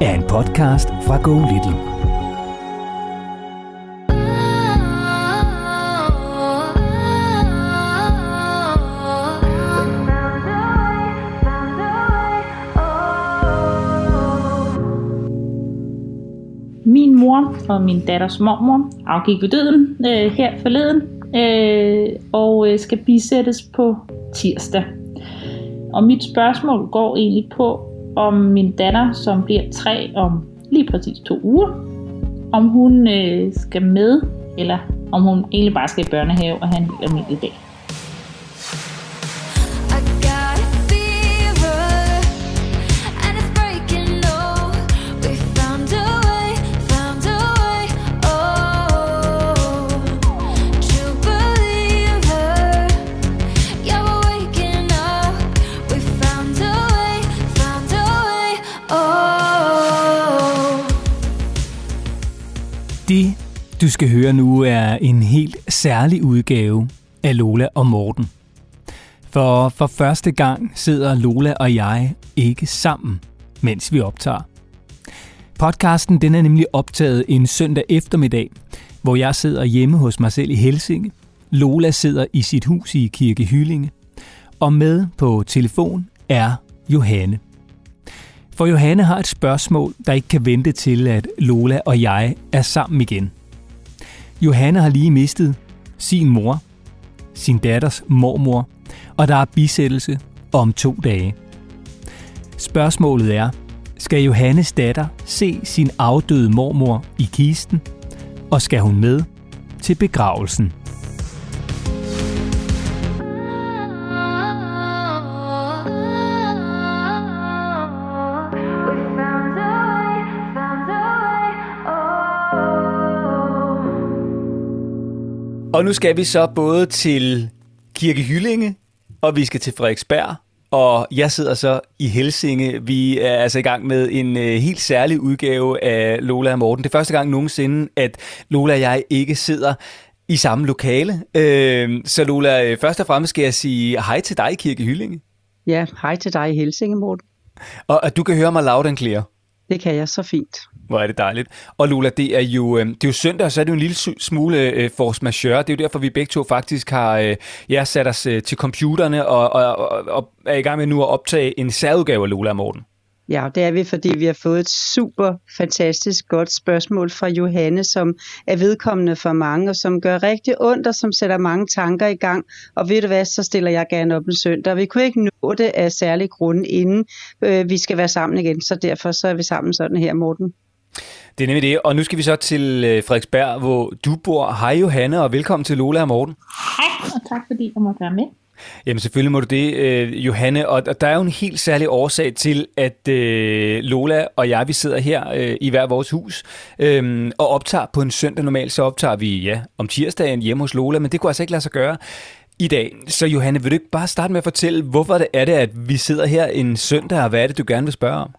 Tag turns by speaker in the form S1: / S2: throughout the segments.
S1: er en podcast fra Go Little.
S2: Min mor og min datters mormor afgik ved døden øh, her forleden øh, og øh, skal bisættes på tirsdag. Og mit spørgsmål går egentlig på, om min datter, som bliver tre om lige præcis to uger, om hun øh, skal med, eller om hun egentlig bare skal i børnehave og have en helt almindelig dag.
S1: Du skal høre nu, er en helt særlig udgave af Lola og Morten. For for første gang sidder Lola og jeg ikke sammen, mens vi optager. Podcasten den er nemlig optaget en søndag eftermiddag, hvor jeg sidder hjemme hos mig selv i Helsinge. Lola sidder i sit hus i Kirke Hyllinge. Og med på telefon er Johanne. For Johanne har et spørgsmål, der ikke kan vente til, at Lola og jeg er sammen igen. Johanne har lige mistet sin mor, sin datters mormor, og der er bisættelse om to dage. Spørgsmålet er, skal Johannes datter se sin afdøde mormor i kisten, og skal hun med til begravelsen? Og nu skal vi så både til Kirke Hyllinge, og vi skal til Frederiksberg, og jeg sidder så i Helsinge. Vi er altså i gang med en øh, helt særlig udgave af Lola og Morten. Det er første gang nogensinde, at Lola og jeg ikke sidder i samme lokale. Øh, så Lola, øh, først og fremmest skal jeg sige hej til dig, Kirke Hyllinge.
S3: Ja, hej til dig i Helsinge, Morten.
S1: Og at du kan høre mig loud and clear.
S3: Det kan jeg så fint.
S1: Hvor er det dejligt. Og Lola, det er jo, øhm, det er jo søndag, så er det jo en lille smule øh, force majeure. Det er jo derfor, vi begge to faktisk har øh, ja, sat os øh, til computerne og, og, og, og er i gang med nu at optage en særudgave af Lola og Morten.
S3: Ja, det er vi, fordi vi har fået et super fantastisk godt spørgsmål fra Johanne, som er vedkommende for mange, og som gør rigtig ondt, og som sætter mange tanker i gang. Og ved du hvad, så stiller jeg gerne op en søndag. Vi kunne ikke nå det af særlig grunde, inden øh, vi skal være sammen igen, så derfor så er vi sammen sådan her, Morten.
S1: Det er nemlig det, og nu skal vi så til øh, Frederiksberg, hvor du bor. Hej Johanne, og velkommen til Lola og Morten.
S2: Hej, og tak fordi jeg måtte være med.
S1: Jamen selvfølgelig må du det, øh, Johanne, og og der er jo en helt særlig årsag til, at øh, Lola og jeg, vi sidder her øh, i hver vores hus øh, og optager på en søndag. Normalt så optager vi ja, om tirsdagen hjemme hos Lola, men det kunne altså ikke lade sig gøre i dag. Så Johanne, vil du ikke bare starte med at fortælle, hvorfor det er det, at vi sidder her en søndag, og hvad er det, du gerne vil spørge om?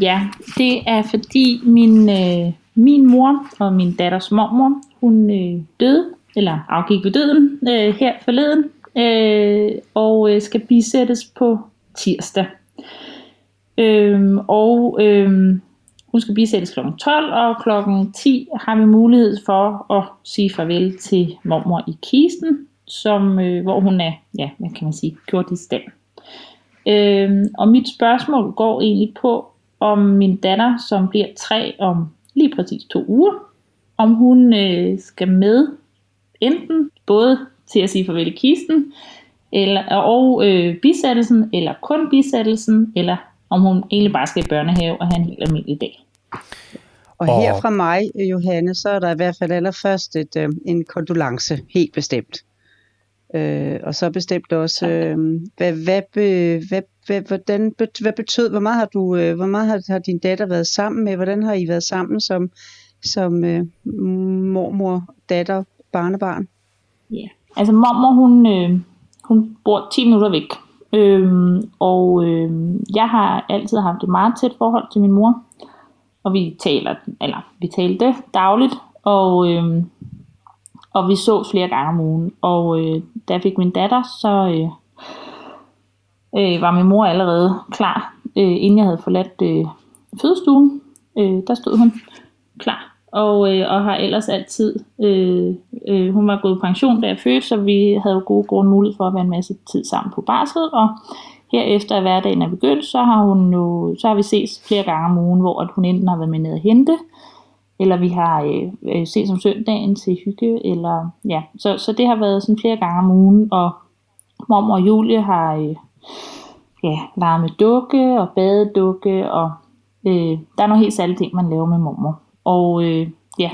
S2: Ja, det er fordi min, øh, min mor og min datters mormor, hun øh, døde, eller afgik ved døden øh, her forleden, øh, og øh, skal bisættes på tirsdag. Øhm, og øhm, hun skal bisættes kl. 12, og kl. 10 har vi mulighed for at sige farvel til mormor i kisten, som, øh, hvor hun er, ja, hvad kan man sige, gjort i stand. Øhm, og mit spørgsmål går egentlig på, om min datter, som bliver tre om lige præcis to uger, om hun øh, skal med enten både til at sige farvel i kisten, eller, og øh, bisættelsen, eller kun bisættelsen, eller om hun egentlig bare skal i børnehave og have en helt almindelig dag.
S3: Og
S4: Og-
S3: her fra mig, Johanne, så er der i hvert fald allerførst et, øh, en kondolence, helt bestemt. Øh, og så bestemt også, øh, hvad, hvad, hvad, hvad, hvordan, hvad betød, hvor meget har du, øh, hvor meget har, har din datter været sammen med, hvordan har I været sammen som, som øh, mormor, datter, barnebarn?
S2: Ja. Altså mormor, hun, øh, hun bor 10 minutter væk. Øhm, og øh, jeg har altid haft et meget tæt forhold til min mor. Og vi taler, eller vi talte dagligt, og, øh, og vi så flere gange om ugen. Og øh, da jeg fik min datter, så øh, øh, var min mor allerede klar, øh, inden jeg havde forladt øh, fødestuen. Øh, der stod hun klar, og, øh, og har ellers altid, øh, øh, hun var gået på pension, da jeg fødte, så vi havde jo gode grunde mulighed for at være en masse tid sammen på barsel, og herefter at hverdagen er begyndt, så har, hun jo, så har vi ses flere gange om ugen, hvor at hun enten har været med ned at hente, eller vi har øh, øh ses om søndagen til hygge, eller ja, så, så det har været sådan flere gange om ugen, og mormor og Julie har øh, ja, leget med dukke og badedukke, og øh, der er nogle helt særlige ting, man laver med mormor. Og øh, ja,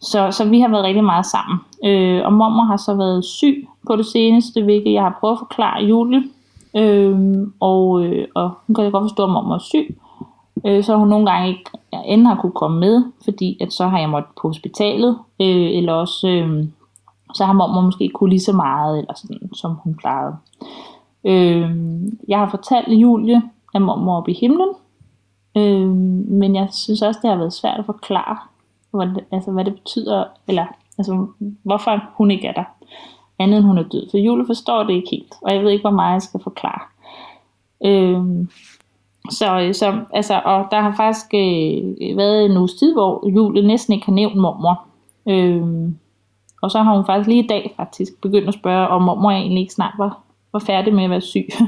S2: så, så vi har været rigtig meget sammen. Øh, og mormor har så været syg på det seneste, hvilket jeg har prøvet at forklare Julie. Øh, og, øh, og hun kan godt forstå, at mormor er syg. Øh, så hun nogle gange ikke enten har kunne komme med, fordi at så har jeg måttet på hospitalet, øh, eller også øh, så har mormor måske ikke kunne lige så meget, eller sådan, som hun plejede. Øh, jeg har fortalt Julie, at mormor er oppe i himlen, øh, men jeg synes også, det har været svært at forklare, hvad det, altså, hvad det betyder, eller altså, hvorfor hun ikke er der, andet end hun er død. For Julie forstår det ikke helt, og jeg ved ikke, hvor meget jeg skal forklare. Øh, så, så, altså, og der har faktisk øh, været en uges tid, hvor Julie næsten ikke har nævnt mormor. Øh, og så har hun faktisk lige i dag faktisk begyndt at spørge, om mormor egentlig ikke snart var, var færdig med at være syg.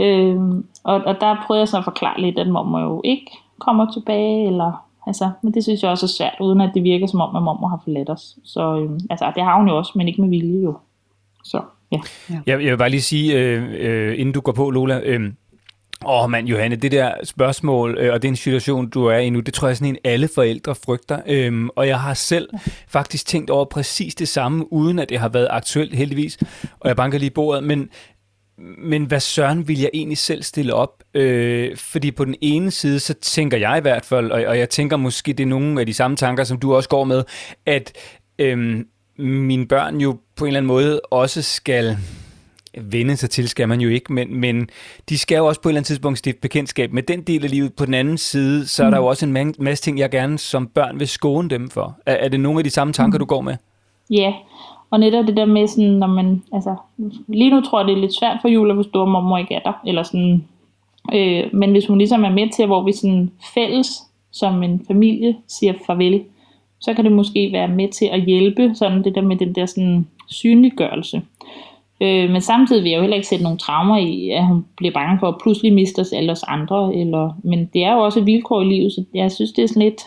S2: øhm, og, og der prøver jeg så at forklare lidt, at mormor jo ikke kommer tilbage, eller, altså, men det synes jeg også er svært, uden at det virker som om, at mormor har forladt os. Så øhm, altså, det har hun jo også, men ikke med vilje jo. Så ja.
S4: Jeg, jeg vil bare lige sige, øh, øh, inden du går på, Lola, øh, Åh oh, mand, Johanne, det der spørgsmål øh, og den situation, du er i nu, det tror jeg sådan en, alle forældre frygter. Øhm, og jeg har selv faktisk tænkt over præcis det samme, uden at det har været aktuelt heldigvis. Og jeg banker lige bordet, men, men hvad søren vil jeg egentlig selv stille op? Øh, fordi på den ene side, så tænker jeg i hvert fald, og, og jeg tænker måske, det er nogle af de samme tanker, som du også går med, at øh, mine børn jo på en eller anden måde også skal vende sig til, skal man jo ikke, men, men de skal jo også på et eller andet tidspunkt stifte bekendtskab med den del af livet. På den anden side, så er der jo også en masse ting, jeg gerne som børn vil skåne dem for. Er, er det nogle af de samme tanker, du går med?
S2: Ja, og netop det der med sådan, når man, altså, lige nu tror jeg, det er lidt svært for Julia, at forstå, at mormor ikke er der, eller sådan, øh, men hvis hun ligesom er med til, hvor vi sådan fælles, som en familie, siger farvel, så kan det måske være med til at hjælpe, sådan det der med den der sådan synliggørelse. Øh, men samtidig vil jeg jo heller ikke sætte nogle traumer i, at hun bliver bange for at pludselig miste os alle os andre. Eller, men det er jo også et vilkår i livet, så jeg synes, det er sådan lidt...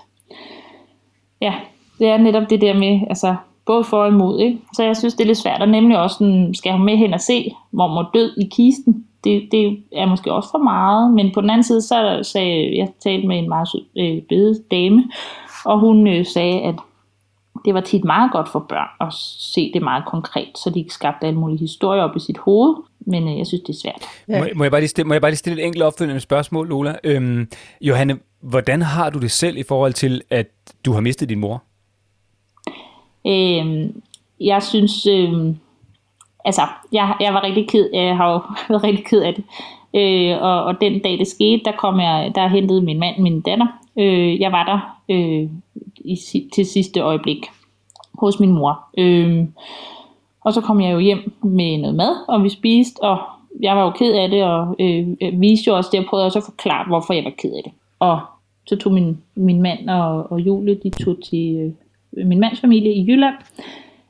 S2: Ja, det er netop det der med, altså både for og imod, ikke? Så jeg synes, det er lidt svært, og nemlig også sådan, skal hun med hen og se, hvor mor død i kisten? Det, det er måske også for meget, men på den anden side, så sagde jeg talte med en meget sød øh, bede dame, og hun øh, sagde, at det var tit meget godt for børn at se det meget konkret, så de ikke skabte alle mulige historier op i sit hoved. Men øh, jeg synes, det er svært.
S4: Ja. Må, må, jeg bare lige stille, må jeg bare lige stille et enkelt opfølgende spørgsmål, Lola? Øhm, Johanne, hvordan har du det selv i forhold til, at du har mistet din mor?
S2: Øh, jeg synes, øh, altså, jeg, jeg var rigtig ked, jeg har jo været rigtig ked af det. Øh, og, og den dag det skete, der kom jeg, der hentede min mand min datter. Øh, jeg var der øh, i, til sidste øjeblik hos min mor. Øh, og så kom jeg jo hjem med noget mad, og vi spiste, og jeg var jo ked af det, og øh, øh viste jo også det, og prøvede også at forklare, hvorfor jeg var ked af det. Og så tog min, min mand og, og Julie, de tog til øh, min mands familie i Jylland,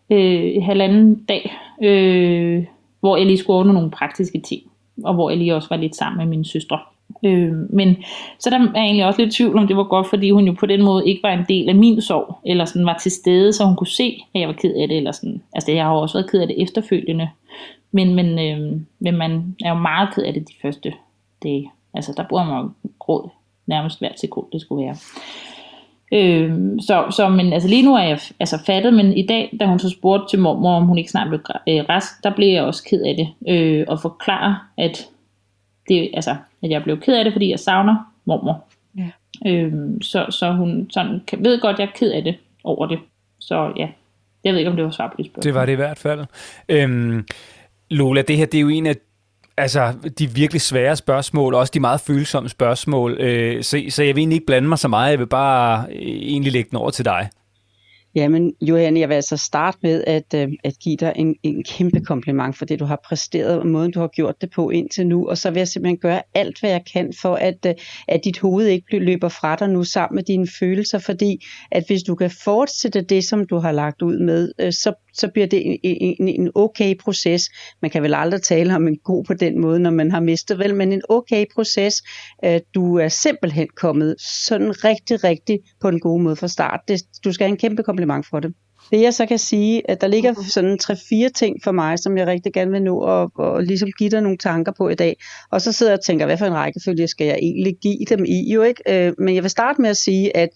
S2: øh, halvanden dag, øh, hvor jeg lige skulle ordne nogle praktiske ting, og hvor jeg lige også var lidt sammen med mine søstre. Øh, men så der er jeg egentlig også lidt tvivl om, det var godt, fordi hun jo på den måde ikke var en del af min sorg, eller sådan var til stede, så hun kunne se, at jeg var ked af det, eller sådan. Altså jeg har jo også været ked af det efterfølgende, men, men, øh, men man er jo meget ked af det de første dage. Altså der bruger man jo gråd nærmest hvert sekund, det skulle være. Øh, så, så, men altså lige nu er jeg altså fattet, men i dag, da hun så spurgte til mormor, om hun ikke snart blev øh, rask, der blev jeg også ked af det, øh, og forklare, at, det, altså, at jeg blev ked af det, fordi jeg savner mormor.
S3: Ja.
S2: Øh, så, så hun sådan, kan, ved godt, at jeg er ked af det over det. Så ja, jeg ved ikke, om det var svar på det spørgsmål.
S4: Det var det i hvert fald. Øhm, Lola, det her det er jo en af altså, de virkelig svære spørgsmål, og også de meget følsomme spørgsmål. Øh, så, så jeg vil egentlig ikke blande mig så meget. Jeg vil bare øh, egentlig lægge den over til dig.
S3: Jamen, Johanne, jeg vil altså starte med at, øh, at give dig en, en kæmpe kompliment for det, du har præsteret, og måden, du har gjort det på indtil nu. Og så vil jeg simpelthen gøre alt, hvad jeg kan for, at, øh, at dit hoved ikke løber fra dig nu sammen med dine følelser, fordi at hvis du kan fortsætte det, som du har lagt ud med, øh, så, så bliver det en, en, en okay proces. Man kan vel aldrig tale om en god på den måde, når man har mistet vel, men en okay proces. Øh, du er simpelthen kommet sådan rigtig, rigtig på en god måde fra start. Det, du skal have en kæmpe kompliment for det. Det jeg så kan sige, at der ligger sådan tre-fire ting for mig, som jeg rigtig gerne vil nå at, at ligesom give dig nogle tanker på i dag. Og så sidder jeg og tænker, hvad for en rækkefølge skal jeg egentlig give dem i? Jo, ikke? Øh, Men jeg vil starte med at sige, at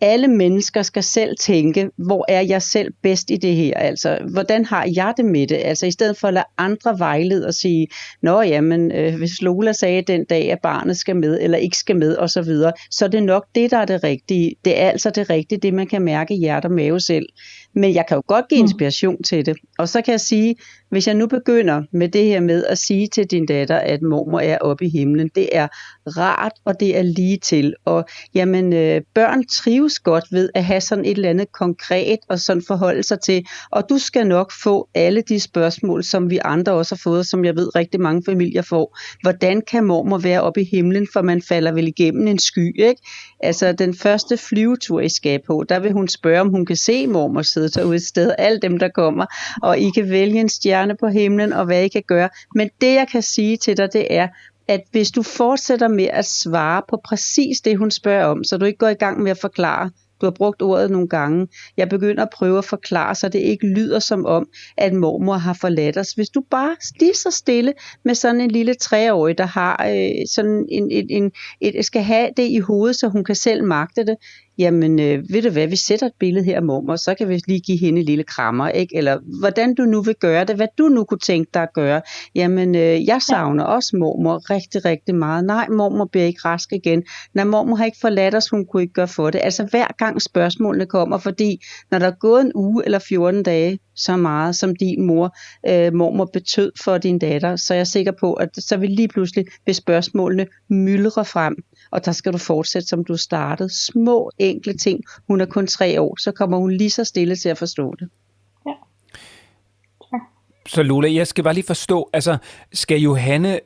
S3: alle mennesker skal selv tænke, hvor er jeg selv bedst i det her? Altså, hvordan har jeg det med det? Altså, i stedet for at lade andre vejlede og sige, nå jamen, øh, hvis Lola sagde den dag, at barnet skal med, eller ikke skal med, og så videre, så er det nok det, der er det rigtige. Det er altså det rigtige, det man kan mærke i hjerte og mave selv. Men jeg kan jo godt give inspiration mm. til det. Og så kan jeg sige, hvis jeg nu begynder med det her med at sige til din datter, at mormor er oppe i himlen, det er rart, og det er lige til. Og jamen, øh, børn trives godt ved at have sådan et eller andet konkret og sådan forholde sig til. Og du skal nok få alle de spørgsmål, som vi andre også har fået, som jeg ved rigtig mange familier får. Hvordan kan mormor være oppe i himlen, for man falder vel igennem en sky, ikke? Altså den første flyvetur i skal på, der vil hun spørge, om hun kan se mormor sidde derude et alle dem der kommer, og I kan vælge en stjerne på himlen, og hvad I kan gøre. Men det jeg kan sige til dig, det er, at hvis du fortsætter med at svare på præcis det, hun spørger om, så du ikke går i gang med at forklare, du har brugt ordet nogle gange. Jeg begynder at prøve at forklare, så det ikke lyder som om, at mormor har forladt os. Hvis du bare lige så stille med sådan en lille treårig, der har øh, sådan en, en, en, et, skal have det i hovedet, så hun kan selv magte det, jamen øh, ved du hvad, vi sætter et billede her af mormor, så kan vi lige give hende en lille krammer, ikke? Eller hvordan du nu vil gøre det, hvad du nu kunne tænke dig at gøre. Jamen, øh, jeg savner ja. også mormor rigtig, rigtig meget. Nej, mormor bliver ikke rask igen. Nej, mormor har ikke forladt os, hun kunne ikke gøre for det. Altså hver gang spørgsmålene kommer, fordi når der er gået en uge eller 14 dage, så meget som din mor, øh, mormor betød for din datter, så er jeg sikker på, at så vil lige pludselig vil spørgsmålene myldre frem, og der skal du fortsætte, som du startede. Små, enkle ting. Hun er kun tre år, så kommer hun lige så stille til at forstå det.
S2: Ja.
S4: Så Lola, jeg skal bare lige forstå, altså skal Johanne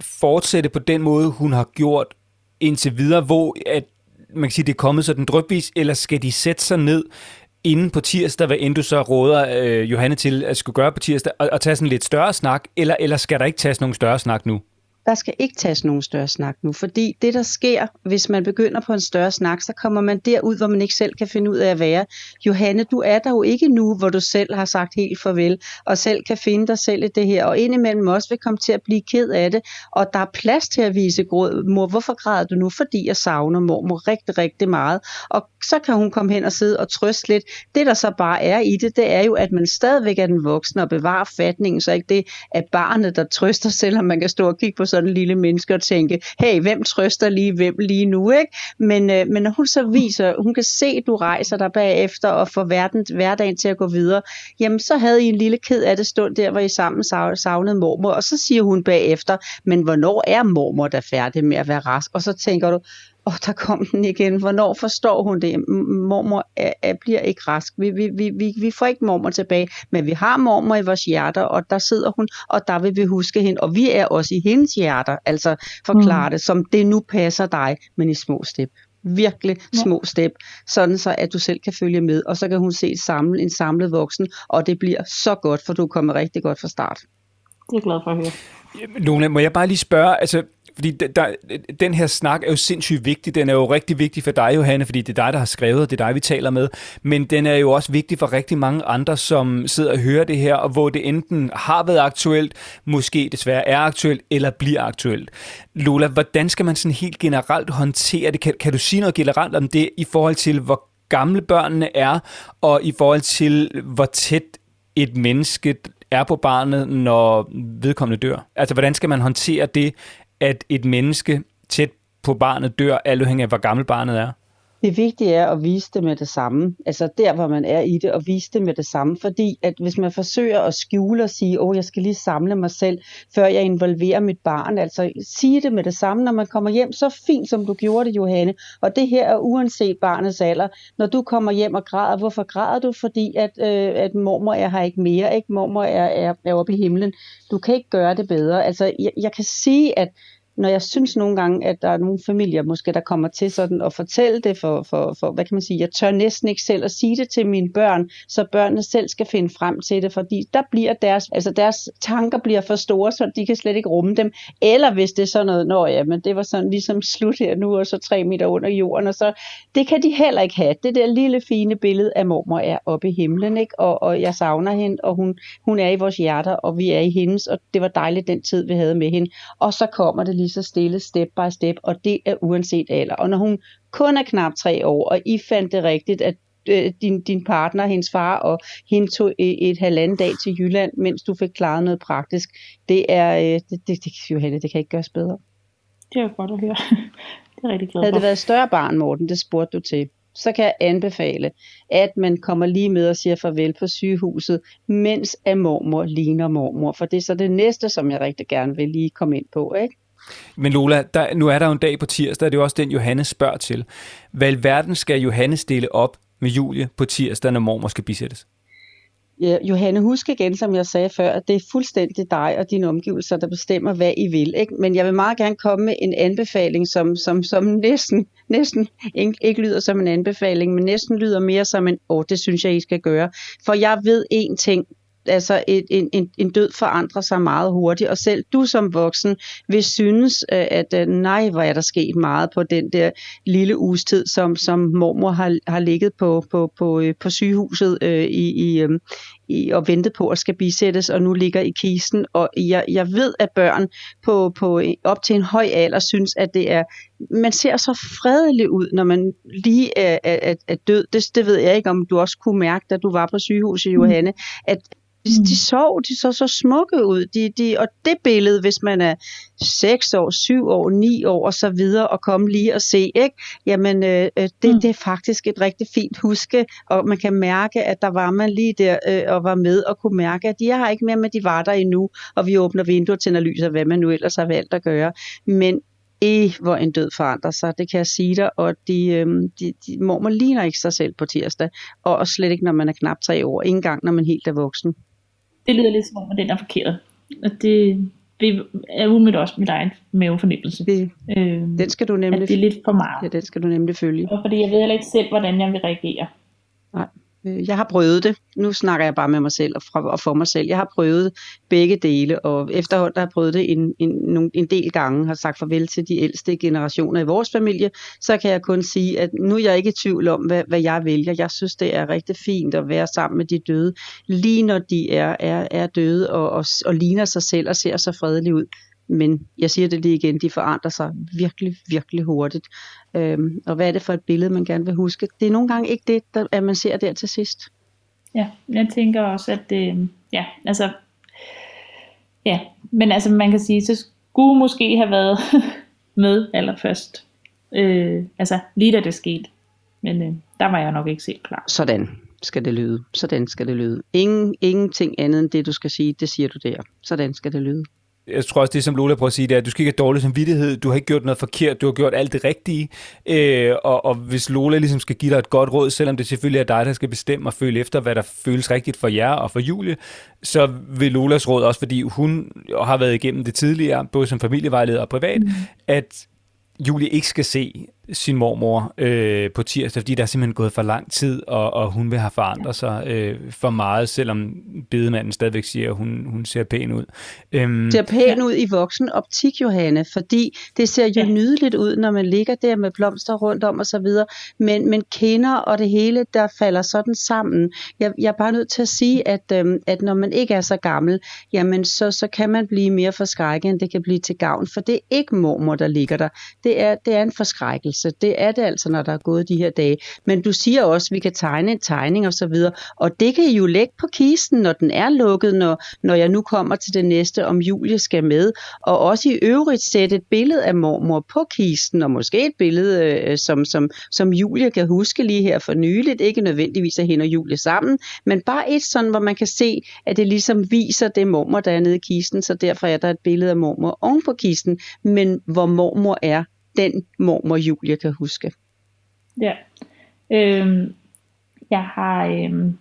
S4: fortsætte på den måde, hun har gjort indtil videre, hvor at, man kan sige, det er kommet sådan drøbvis, eller skal de sætte sig ned inden på tirsdag, hvad end du så råder øh, Johanne til at skulle gøre på tirsdag, og, og tage sådan lidt større snak, eller, eller skal der ikke tages nogen større snak nu?
S3: Der skal ikke tages nogen større snak nu, fordi det der sker, hvis man begynder på en større snak, så kommer man derud, hvor man ikke selv kan finde ud af at være. Johanne, du er der jo ikke nu, hvor du selv har sagt helt farvel, og selv kan finde dig selv i det her, og indimellem også vil komme til at blive ked af det, og der er plads til at vise gråd. Mor, hvorfor græder du nu? Fordi jeg savner mormor rigtig, rigtig meget. Og så kan hun komme hen og sidde og trøste lidt. Det der så bare er i det, det er jo, at man stadigvæk er den voksne og bevarer fatningen, så ikke det er barnet, der trøster, selvom man kan stå og kigge på sådan en lille menneske og tænke, hey, hvem trøster lige hvem lige nu, ikke? Men, øh, men når hun så viser, hun kan se, at du rejser dig bagefter og får verden, hverdagen til at gå videre, jamen så havde I en lille ked af det stund der, hvor I sammen savnede mormor, og så siger hun bagefter, men hvornår er mormor der færdig med at være rask? Og så tænker du, og der kom den igen. Hvornår forstår hun det? Mormor er, er, bliver ikke rask. Vi, vi, vi, vi, vi får ikke mormor tilbage, men vi har mormor i vores hjerter, og der sidder hun, og der vil vi huske hende. Og vi er også i hendes hjerter. Altså forklare mm. det, som det nu passer dig, men i små step virkelig små ja. step, sådan så at du selv kan følge med, og så kan hun se samle, en samlet voksen, og det bliver så godt, for du kommer rigtig godt fra start.
S2: Det er jeg glad for at høre.
S4: Lone, må jeg bare lige spørge, altså fordi der, der, den her snak er jo sindssygt vigtig. Den er jo rigtig vigtig for dig, Johanne, fordi det er dig, der har skrevet, og det er dig, vi taler med. Men den er jo også vigtig for rigtig mange andre, som sidder og hører det her, og hvor det enten har været aktuelt, måske desværre er aktuelt, eller bliver aktuelt. Lola, hvordan skal man sådan helt generelt håndtere det? Kan, kan du sige noget generelt om det i forhold til, hvor gamle børnene er, og i forhold til, hvor tæt et menneske er på barnet, når vedkommende dør? Altså, hvordan skal man håndtere det, at et menneske tæt på barnet dør, alt afhængig af, hvor gammel barnet er?
S3: Det vigtige er at vise det med det samme. Altså der, hvor man er i det, og vise det med det samme. Fordi at hvis man forsøger at skjule og sige, åh, jeg skal lige samle mig selv, før jeg involverer mit barn. Altså sige det med det samme, når man kommer hjem. Så fint, som du gjorde det, Johanne. Og det her er uanset barnets alder. Når du kommer hjem og græder, hvorfor græder du? Fordi at, øh, at mormor er her ikke mere. Ikke? Mormor er, er, er oppe i himlen. Du kan ikke gøre det bedre. Altså jeg, jeg kan sige, at når jeg synes nogle gange, at der er nogle familier måske, der kommer til sådan at fortælle det for, for, for, hvad kan man sige, jeg tør næsten ikke selv at sige det til mine børn, så børnene selv skal finde frem til det, fordi der bliver deres, altså deres tanker bliver for store, så de kan slet ikke rumme dem. Eller hvis det er sådan noget, nå ja, men det var sådan ligesom slut her nu, og så tre meter under jorden, og så, det kan de heller ikke have. Det der lille fine billede af mormor er oppe i himlen, ikke? Og, og jeg savner hende, og hun, hun er i vores hjerter, og vi er i hendes, og det var dejligt den tid, vi havde med hende. Og så kommer det lige så stille, step by step, og det er uanset alder. Og når hun kun er knap tre år, og I fandt det rigtigt, at øh, din, din partner, hendes far og hende tog et, et halvanden dag til Jylland, mens du fik klaret noget praktisk. Det er, øh, det, det, det, Johanne, det kan ikke gøres bedre.
S2: Det er godt at høre. det er rigtig glad
S3: Havde
S2: for.
S3: det været et større barn, Morten, det spurgte du til, så kan jeg anbefale, at man kommer lige med og siger farvel på sygehuset, mens at mormor ligner mormor. For det er så det næste, som jeg rigtig gerne vil lige komme ind på. Ikke?
S4: Men Lola, der, nu er der jo en dag på tirsdag, og det er jo også den, Johannes spørger til. Hvad verden skal Johannes stille op med Julie på tirsdag, når mormor skal bisættes?
S3: Ja, Johanne, husk igen, som jeg sagde før, at det er fuldstændig dig og dine omgivelser, der bestemmer, hvad I vil. Ikke? Men jeg vil meget gerne komme med en anbefaling, som, som, som næsten, næsten ikke, ikke lyder som en anbefaling, men næsten lyder mere som en, åh, det synes jeg, I skal gøre. For jeg ved én ting, altså et, en, en, en død forandrer sig meget hurtigt, og selv du som voksen vil synes, øh, at øh, nej, hvor er der sket meget på den der lille uges tid, som, som mormor har, har ligget på, på, på, øh, på sygehuset øh, i, i, i, og ventet på at skal bisættes, og nu ligger i kisten. Og jeg, jeg ved, at børn på, på op til en høj alder synes, at det er, man ser så fredelig ud, når man lige er, er, er død. Det, det ved jeg ikke, om du også kunne mærke, da du var på sygehuset, Johanne, at de, de sov, de så så smukke ud. De, de, og det billede, hvis man er 6 år, 7 år, 9 år og så videre, og komme lige og se, ikke? jamen øh, øh, det,
S2: Mm.
S3: det er faktisk et rigtig fint huske, og man kan mærke, at der var man lige der øh, og var med, og kunne mærke, at de er her ikke mere, men de var der endnu, og vi åbner vinduer, tænder lys, og hvad man nu ellers har valgt at gøre. Men eh, hvor en død forandrer sig, det kan jeg sige dig, og de, øhm, de, de mormor ligner ikke sig selv på tirsdag, og, og slet ikke, når man er knap tre år, ikke engang, når man helt er voksen.
S2: Det lyder lidt som om, at den er forkert. Og det, det er umiddelbart også mit egen mavefornemmelse.
S3: Det,
S2: Øh,
S3: den skal du
S2: at
S3: nemlig,
S2: det er lidt for meget.
S3: ja, den skal du nemlig følge.
S2: Og fordi jeg ved heller ikke selv, hvordan jeg vil reagere.
S3: Øh, Øh, jeg har prøvet det. Nu snakker jeg bare med mig selv og, fra, og for mig selv. Jeg har prøvet begge dele, og efterhånden har jeg prøvet det en, en, en del gange, har sagt farvel til de ældste generationer i vores familie, så kan jeg kun sige, at nu er jeg ikke i tvivl om, hvad, hvad jeg vælger. Jeg synes, det er rigtig fint at være sammen med de døde, lige når de er, er, er døde og, og, og ligner sig selv og ser så fredelige ud. Men jeg siger det lige igen, de forandrer sig virkelig, virkelig hurtigt. Øhm, og hvad er det for et billede, man gerne vil huske? Det er nogle gange ikke det, der, at man ser der til sidst.
S2: Ja, jeg tænker også, at det, ja, altså, ja, men altså man kan sige, så skulle måske have været med allerførst, øh, altså lige da det skete, men øh, der var jeg nok ikke selv klar.
S3: Sådan skal det lyde. Sådan skal det lyde. Ingen, ingenting andet end det, du skal sige, det siger du der. Sådan skal det lyde.
S4: Jeg tror også, det som Lola prøver at sige, det er, at du skal ikke have dårlig samvittighed, du har ikke gjort noget forkert, du har gjort alt det rigtige, øh, og, og hvis Lola ligesom skal give dig et godt råd, selvom det selvfølgelig er dig, der skal bestemme og føle efter, hvad der føles rigtigt for jer og for Julie, så vil Lolas råd også, fordi hun har været igennem det tidligere, både som familievejleder og privat, mm. at Julie ikke skal se, sin mormor øh, på tirsdag, fordi der er simpelthen gået for lang tid, og, og hun vil have forandret sig øh, for meget, selvom bedemanden stadigvæk siger, at hun, hun ser pæn ud. Øhm,
S3: ser pæn ud i voksen optik, Johanne, fordi det ser jo
S2: Ja.
S3: nydeligt ud, når man ligger der med blomster rundt om og så videre, men, men kinder og det hele, der falder sådan sammen. Jeg, jeg er bare nødt til at sige, at, øhm, at når man ikke er så gammel, jamen så, så kan man blive mere forskrækket, end det kan blive til gavn, for det er ikke mormor, der ligger der. Det er, det er en forskrækkelse. Så Det er det altså, når der er gået de her dage. Men du siger også, at vi kan tegne en tegning og så videre, og det kan I jo lægge på kisten, når den er lukket, når, når jeg nu kommer til det næste, om Julie skal med, og også i øvrigt sætte et billede af mormor på kisten, og måske et billede, øh, som, som, som Julie kan huske lige her for nyligt, ikke nødvendigvis at hende og Julie sammen, men bare et sådan, hvor man kan se, at det ligesom viser det mormor, der er nede i kisten, så derfor er der et billede af mormor oven på kisten, men hvor mormor er den mormor, Julie kan huske.
S2: Ja. Øhm, jeg har, øhm,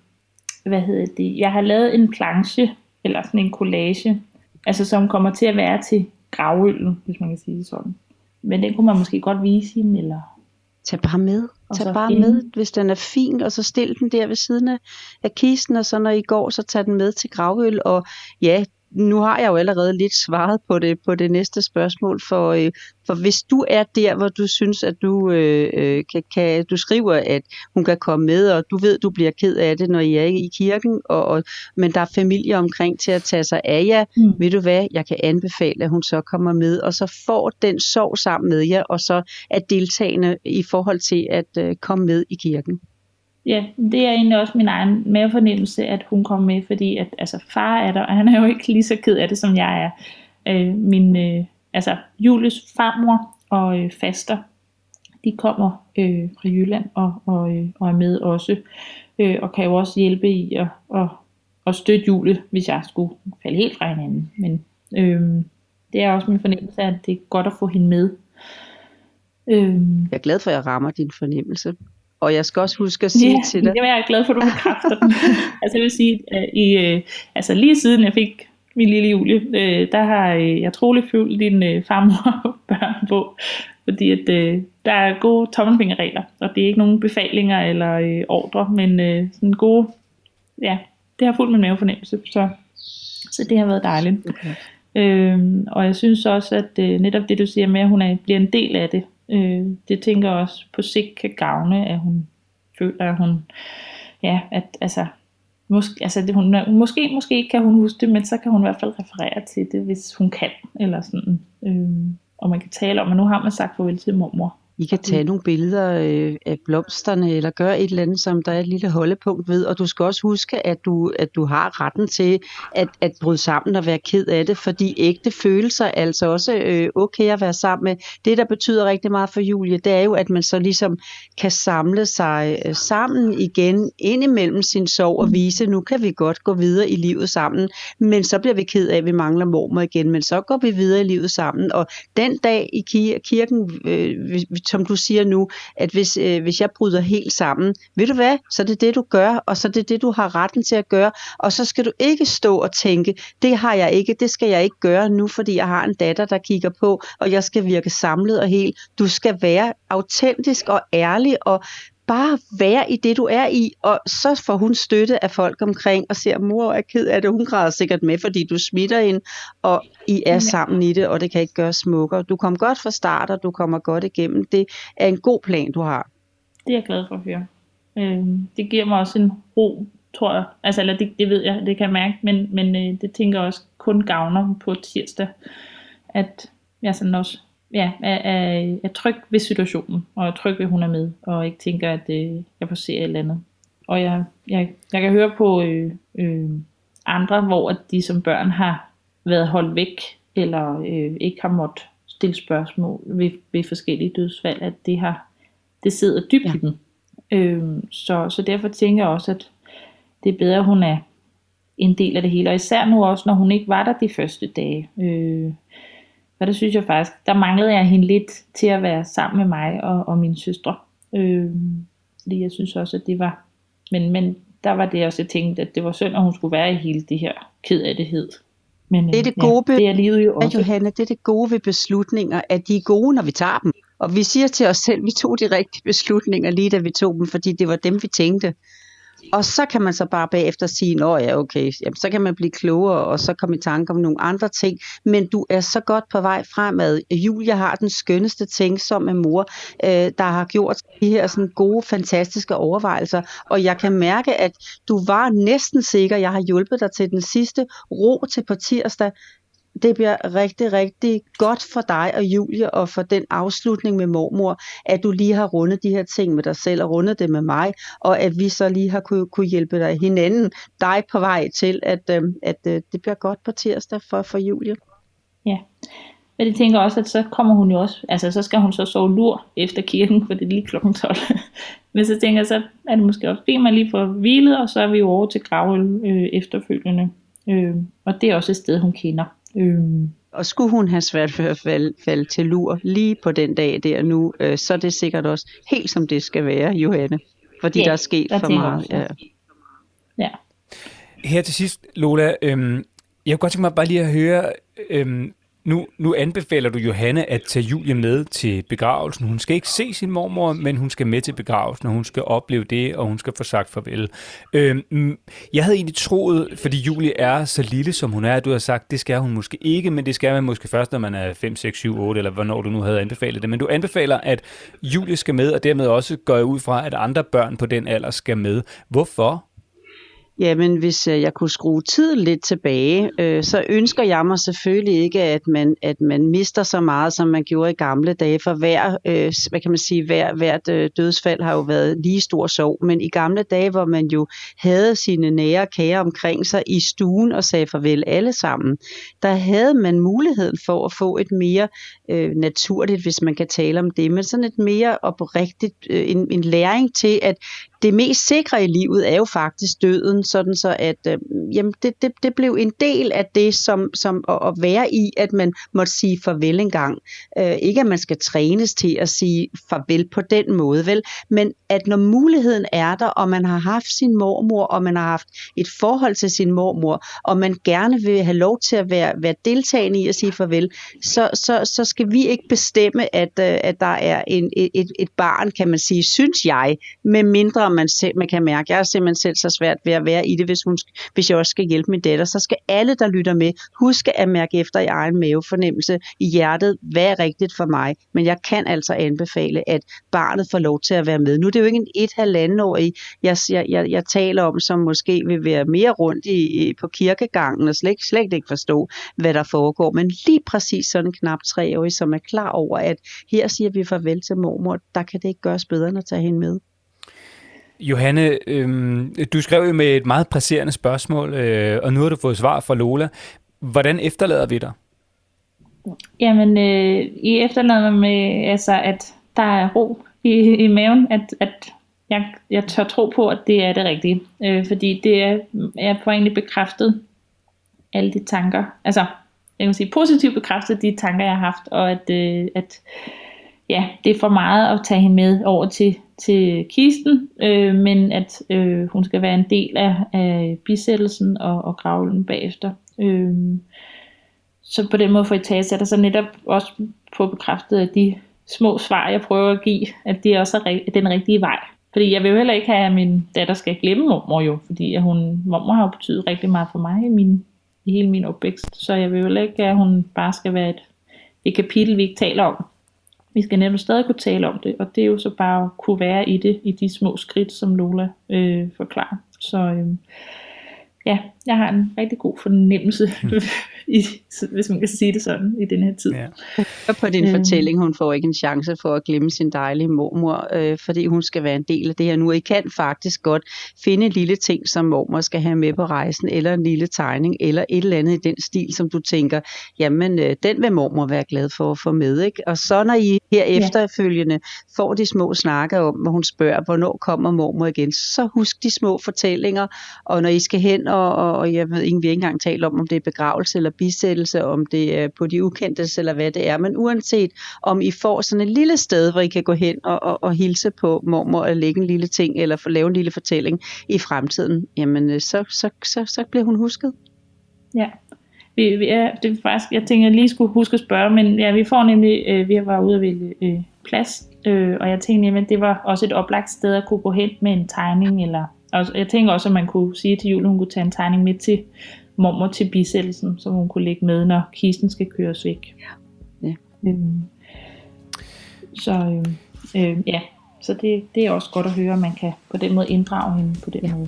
S2: hvad hedder det, jeg har lavet en planche, eller sådan en collage, altså som kommer til at være til gravøllen, hvis man kan sige det sådan. Men den kunne man måske godt vise hende, eller
S3: Tag bare med.
S2: Og
S3: Tag bare
S2: finde-
S3: med, hvis den er fin, og så stil den der ved siden af, af kisten, og så når I går, så tag den med til gravøl. Og ja, nu har jeg jo allerede lidt svaret på det, på det næste spørgsmål, for, øh, for hvis du er der, hvor du synes, at du øh, øh, kan, kan, du skriver, at hun kan komme med, og du ved, du bliver ked af det, når I er i kirken, og, og, men der er familie omkring til at tage sig af jer,
S2: Mm.
S3: ved du hvad, jeg kan anbefale, at hun så kommer med, og så får den sorg sammen med jer, og så er deltagende i forhold til at øh, komme med i kirken.
S2: Ja, det er egentlig også min egen mavefornemmelse, at hun kom med, fordi at, altså, far er der, og han er jo ikke lige så ked af det, som jeg er. Øh, min, øh, altså, Julies farmor og øh, faster, de kommer øh, fra Jylland og, og, øh, og er med også, øh, og kan jo også hjælpe i at, at, at støtte Julie, hvis jeg skulle falde helt fra hinanden. Men øh, det er også min fornemmelse, at det er godt at få hende med. Øh,
S3: Jeg er glad for, at jeg rammer din fornemmelse. Og jeg skal også huske at sige
S2: Ja,
S3: til dig,
S2: det er jeg glad for, at du bekræfter den. altså jeg vil sige, i, øh, altså lige siden jeg fik min lille Julie, øh, der har øh, jeg troligt følt din øh, farmor og børn på, fordi at, øh, der er gode tommelfingerregler, og det er ikke nogen befalinger eller øh, ordre, men øh, sådan gode, ja, det har fulgt min mavefornemmelse, så, så det har været dejligt.
S3: Okay.
S2: Øhm, og jeg synes også, at øh, netop det du siger med, at hun er, bliver en del af det, øh, det tænker jeg også på sigt kan gavne, at hun føler, at hun, ja, at altså, måske, altså det, hun, måske, måske kan hun huske det, men så kan hun i hvert fald referere til det, hvis hun kan, eller sådan. Øh, og man kan tale om, at nu har man sagt farvel til mormor.
S3: I kan tage nogle billeder øh, af blomsterne, eller gøre et eller andet, som der er et lille holdepunkt ved. Og du skal også huske, at du, at du har retten til at, at bryde sammen og være ked af det, fordi ægte følelser er altså også øh, okay at være sammen med. Det, der betyder rigtig meget for Julie, det er jo, at man så ligesom kan samle sig øh, sammen igen ind imellem sin sorg og vise, nu kan vi godt gå videre i livet sammen, men så bliver vi ked af, at vi mangler mormor igen, men så går vi videre i livet sammen. Og den dag i kirken, øh, som du siger nu, at hvis, øh, hvis jeg bryder helt sammen, ved du hvad, så er det det, du gør, og så er det det, du har retten til at gøre, og så skal du ikke stå og tænke, det har jeg ikke, det skal jeg ikke gøre nu, fordi jeg har en datter, der kigger på, og jeg skal virke samlet og helt. Du skal være autentisk og ærlig, og bare være i det, du er i, og så får hun støtte af folk omkring, og ser, mor er ked af det, hun græder sikkert med, fordi du smitter hende, og I er sammen i det, og det kan ikke gøre smukkere. Du kom godt fra start, og du kommer godt igennem. Det er en god plan, du har.
S2: Det er jeg glad for at høre. Øhm, det giver mig også en ro, tror jeg. Altså, eller det, det ved jeg, det kan jeg mærke, men, men øh, det tænker jeg også kun gavner på tirsdag, at jeg sådan også ja, er, er, er tryg ved situationen, og er tryg ved, at hun er med, og ikke tænker, at øh, jeg får se et eller andet. Og jeg, jeg, jeg kan høre på øh, øh, andre, hvor at de som børn har været holdt væk, eller øh, ikke har måttet stille spørgsmål ved, ved forskellige dødsfald, at det har det sidder dybt
S3: Ja.
S2: i dem. Øhm, så, så derfor tænker jeg også, at det er bedre, at hun er en del af det hele. Og især nu også, når hun ikke var der de første dage. Øh, og det synes jeg faktisk, der manglede jeg hende lidt til at være sammen med mig og, og mine søstre. Øh, fordi jeg synes også, at det var... Men, men der var det også, jeg tænkte, at det var synd, at hun skulle være i hele det her ked af det hed. Men
S3: Det er det gode
S2: ja, det er livet jo også.
S3: Johanne, det er det gode ved beslutninger, at de er gode, når vi tager dem. Og vi siger til os selv, vi tog de rigtige beslutninger lige da vi tog dem, fordi det var dem, vi tænkte. Og så kan man så bare bagefter sige, nå ja, okay, Jamen, så kan man blive klogere, og så komme i tanke om nogle andre ting. Men du er så godt på vej fremad. Julia har den skønneste ting som en mor, øh, der har gjort de her sådan gode, fantastiske overvejelser. Og jeg kan mærke, at du var næsten sikker, jeg har hjulpet dig til den sidste ro til på tirsdag det bliver rigtig, rigtig godt for dig og Julie, og for den afslutning med mormor, at du lige har rundet de her ting med dig selv, og rundet det med mig, og at vi så lige har kunne, kunne hjælpe dig hinanden, dig på vej til, at, øh, at øh, det bliver godt på tirsdag for, for Julie.
S2: Ja. Men det tænker også, at så kommer hun jo også, altså så skal hun så sove lur efter kirken, for det er lige klokken 12. Men så tænker jeg, så er det måske også fint, at man lige får hvilet, og så er vi jo over til Gravøl øh, efterfølgende. Øh, og det er også et sted, hun kender. Øh,
S3: Og skulle hun have svært ved at falde, falde til lur lige på den dag der nu, øh, så er det sikkert også helt som det skal være, Johanne. Fordi
S2: Ja,
S3: der er sket
S2: der
S3: for meget. Ja.
S2: ja.
S4: Her til sidst, Lola, øhm, jeg kunne godt tænke mig bare lige at høre, øhm, nu, nu anbefaler du Johanne at tage Julie med til begravelsen. Hun skal ikke se sin mormor, men hun skal med til begravelsen, og hun skal opleve det, og hun skal få sagt farvel. Øhm, jeg havde egentlig troet, fordi Julie er så lille, som hun er, at du har sagt, det skal hun måske ikke, men det skal man måske først, når man er 5, 6, 7, 8, eller hvornår du nu havde anbefalet det. Men du anbefaler, at Julie skal med, og dermed også går jeg ud fra, at andre børn på den alder skal med. Hvorfor?
S3: Jamen, hvis øh, jeg kunne skrue tiden lidt tilbage, øh, så ønsker jeg mig selvfølgelig ikke, at man, at man mister så meget, som man gjorde i gamle dage. For hver, øh, hvad kan man sige, hver, hvert øh, dødsfald har jo været lige stor sorg. Men i gamle dage, hvor man jo havde sine nære kære omkring sig i stuen og sagde farvel alle sammen, der havde man muligheden for at få et mere øh, naturligt, hvis man kan tale om det, men sådan et mere oprigtigt, øh, en, en læring til, at det mest sikre i livet er jo faktisk døden, sådan så at øh, jamen det, det, det blev en del af det, som, som at, at være i, at man måtte sige farvel engang. Øh, ikke at man skal trænes til at sige farvel på den måde, vel, men at når muligheden er der, og man har haft sin mormor, og man har haft et forhold til sin mormor, og man gerne vil have lov til at være, være deltagende i at sige farvel, så, så, så skal vi ikke bestemme, at, øh, at der er en, et, et barn, kan man sige, synes jeg, med mindre man selv man kan mærke. Jeg har simpelthen selv så svært ved at være i det, hvis, hun, hvis jeg også skal hjælpe min datter. Så skal alle, der lytter med, huske at mærke efter i egen mavefornemmelse i hjertet, hvad er rigtigt for mig. Men jeg kan altså anbefale, at barnet får lov til at være med. Nu er det jo ikke en et-halvanden år, i, jeg, jeg, jeg, jeg taler om, som måske vil være mere rundt i, på kirkegangen og slet, slet ikke forstå, hvad der foregår. Men lige præcis sådan knap treårig, som er klar over, at her siger vi farvel til mormor, der kan det ikke gøres bedre end at tage hende med.
S4: Johanne, øhm, du skrev jo med et meget presserende spørgsmål, øh, og nu har du fået svar fra Lola. Hvordan efterlader vi dig?
S2: Jamen, øh, I efterlader mig med, altså, at der er ro i, i maven, at, at jeg, jeg tør tro på, at det er det rigtige. Øh, fordi det er, jeg får egentlig bekræftet alle de tanker, altså, jeg kan sige positivt bekræftet de tanker, jeg har haft, og at, øh, at ja, det er for meget at tage hende med over til, til kisten, øh, men at øh, hun skal være en del af, af bisættelsen og, og gravlen bagefter. Øh, så på den måde får I taget sig så netop også på bekræftet, at de små svar, jeg prøver at give, at det også er den rigtige vej. Fordi jeg vil jo heller ikke have, at min datter skal glemme mormor jo, fordi at hun, mormor har jo betydet rigtig meget for mig i, min, i hele min opvækst. Så jeg vil jo heller ikke, at hun bare skal være et, et kapitel, vi ikke taler om. Vi skal netop stadig kunne tale om det, og det er jo så bare at kunne være i det, i de små skridt, som Lola øh, forklarer. Så øh, ja, jeg har en rigtig god fornemmelse, i, hvis man kan sige det sådan, i den her tid.
S4: Ja.
S3: Og på din
S2: Øhm.
S3: fortælling, hun får ikke en chance for at glemme sin dejlige mormor, øh, fordi hun skal være en del af det her nu. I kan faktisk godt finde en lille ting, som mormor skal have med på rejsen, eller en lille tegning, eller et eller andet i den stil, som du tænker, jamen øh, den vil mormor være glad for at få med. Ikke? Og så når I her
S2: Ja.
S3: efterfølgende får de små snakke om, hvor hun spørger, hvornår kommer mormor igen, så husk de små fortællinger, og når I skal hen, og, og, og jeg ved ikke, vi har ikke engang talt om, om det er begravelse eller bisættelse, om det er på de ukendte eller hvad det er, men uanset om I får sådan et lille sted, hvor I kan gå hen og, og, og hilse på mormor og lægge en lille ting, eller få lave en lille fortælling i fremtiden, jamen øh, så, så, så, så bliver hun husket.
S2: Ja. Vi, vi er, det er faktisk, jeg tænker, jeg lige skulle huske at spørge, men ja, vi får nemlig, øh, vi har været ude at vælge øh, plads. Øh, og jeg tænkte, at det var også et oplagt sted at kunne gå hen med en tegning. Eller, og jeg tænker også, at man kunne sige til Julie, at hun kunne tage en tegning med til mormor til bisættelsen, som hun kunne lægge med, når kisten skal køres væk.
S3: Ja. Ja.
S2: Øhm, så øh, øh, ja, så det, det er også godt at høre, at man kan på den måde inddrage hende på den ja. måde.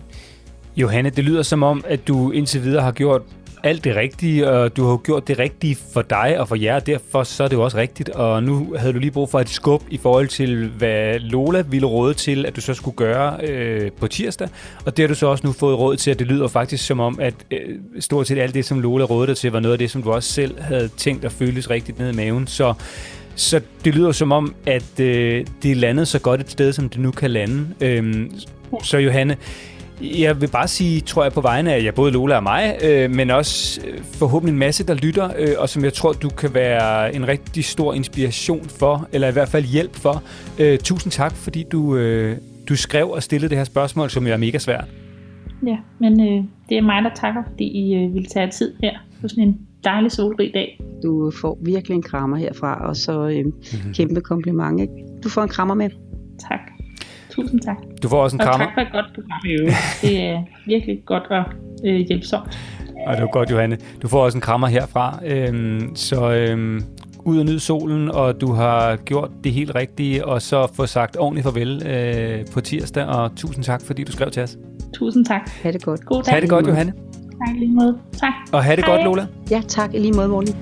S4: Johanne, det lyder som om, at du indtil videre har gjort alt det rigtige, og du har jo gjort det rigtige for dig og for jer, og derfor så er det jo også rigtigt. Og nu havde du lige brug for et skub i forhold til, hvad Lola ville råde til, at du så skulle gøre øh, på tirsdag. Og det har du så også nu fået råd til, at det lyder faktisk som om, at øh, stort set alt det, som Lola rådede dig til, var noget af det, som du også selv havde tænkt at føles rigtigt ned i maven. Så så det lyder som om, at øh, det er landet så godt et sted, som det nu kan lande. Øhm, så Johanne, jeg vil bare sige, tror jeg på vegne af ja, både Lola og mig, øh, men også øh, forhåbentlig en masse, der lytter, øh, og som jeg tror, du kan være en rigtig stor inspiration for, eller i hvert fald hjælp for. Øh, tusind tak, fordi du, øh, du skrev og stillede det her spørgsmål, som jo er mega svært.
S2: Ja, men øh, det er mig, der takker, fordi I øh, ville tage tid her på sådan en dejlig solrig dag.
S3: Du får virkelig en krammer herfra, og så øh, mm-hmm. kæmpe kompliment. Ikke? Du får en krammer med.
S2: Tak. Tusind tak.
S4: Du får også en
S2: Og
S4: krammer.
S2: tak for et godt program i øvrigt. Det er virkelig godt og øh, hjælpsomt.
S4: Og det var godt, Johanne. Du får også en krammer herfra. Øhm, så øhm, ud og nyd solen, og du har gjort det helt rigtige, og så få sagt ordentligt farvel øh, på tirsdag, og tusind tak, fordi du skrev til os.
S2: Tusind tak.
S3: Ha' det godt.
S2: God dag.
S4: Ha' det godt, Johanne.
S2: Tak lige måde. Tak.
S4: Og ha' det
S2: Hej.
S4: godt, Lola.
S3: Ja, tak. I lige måde, Morten.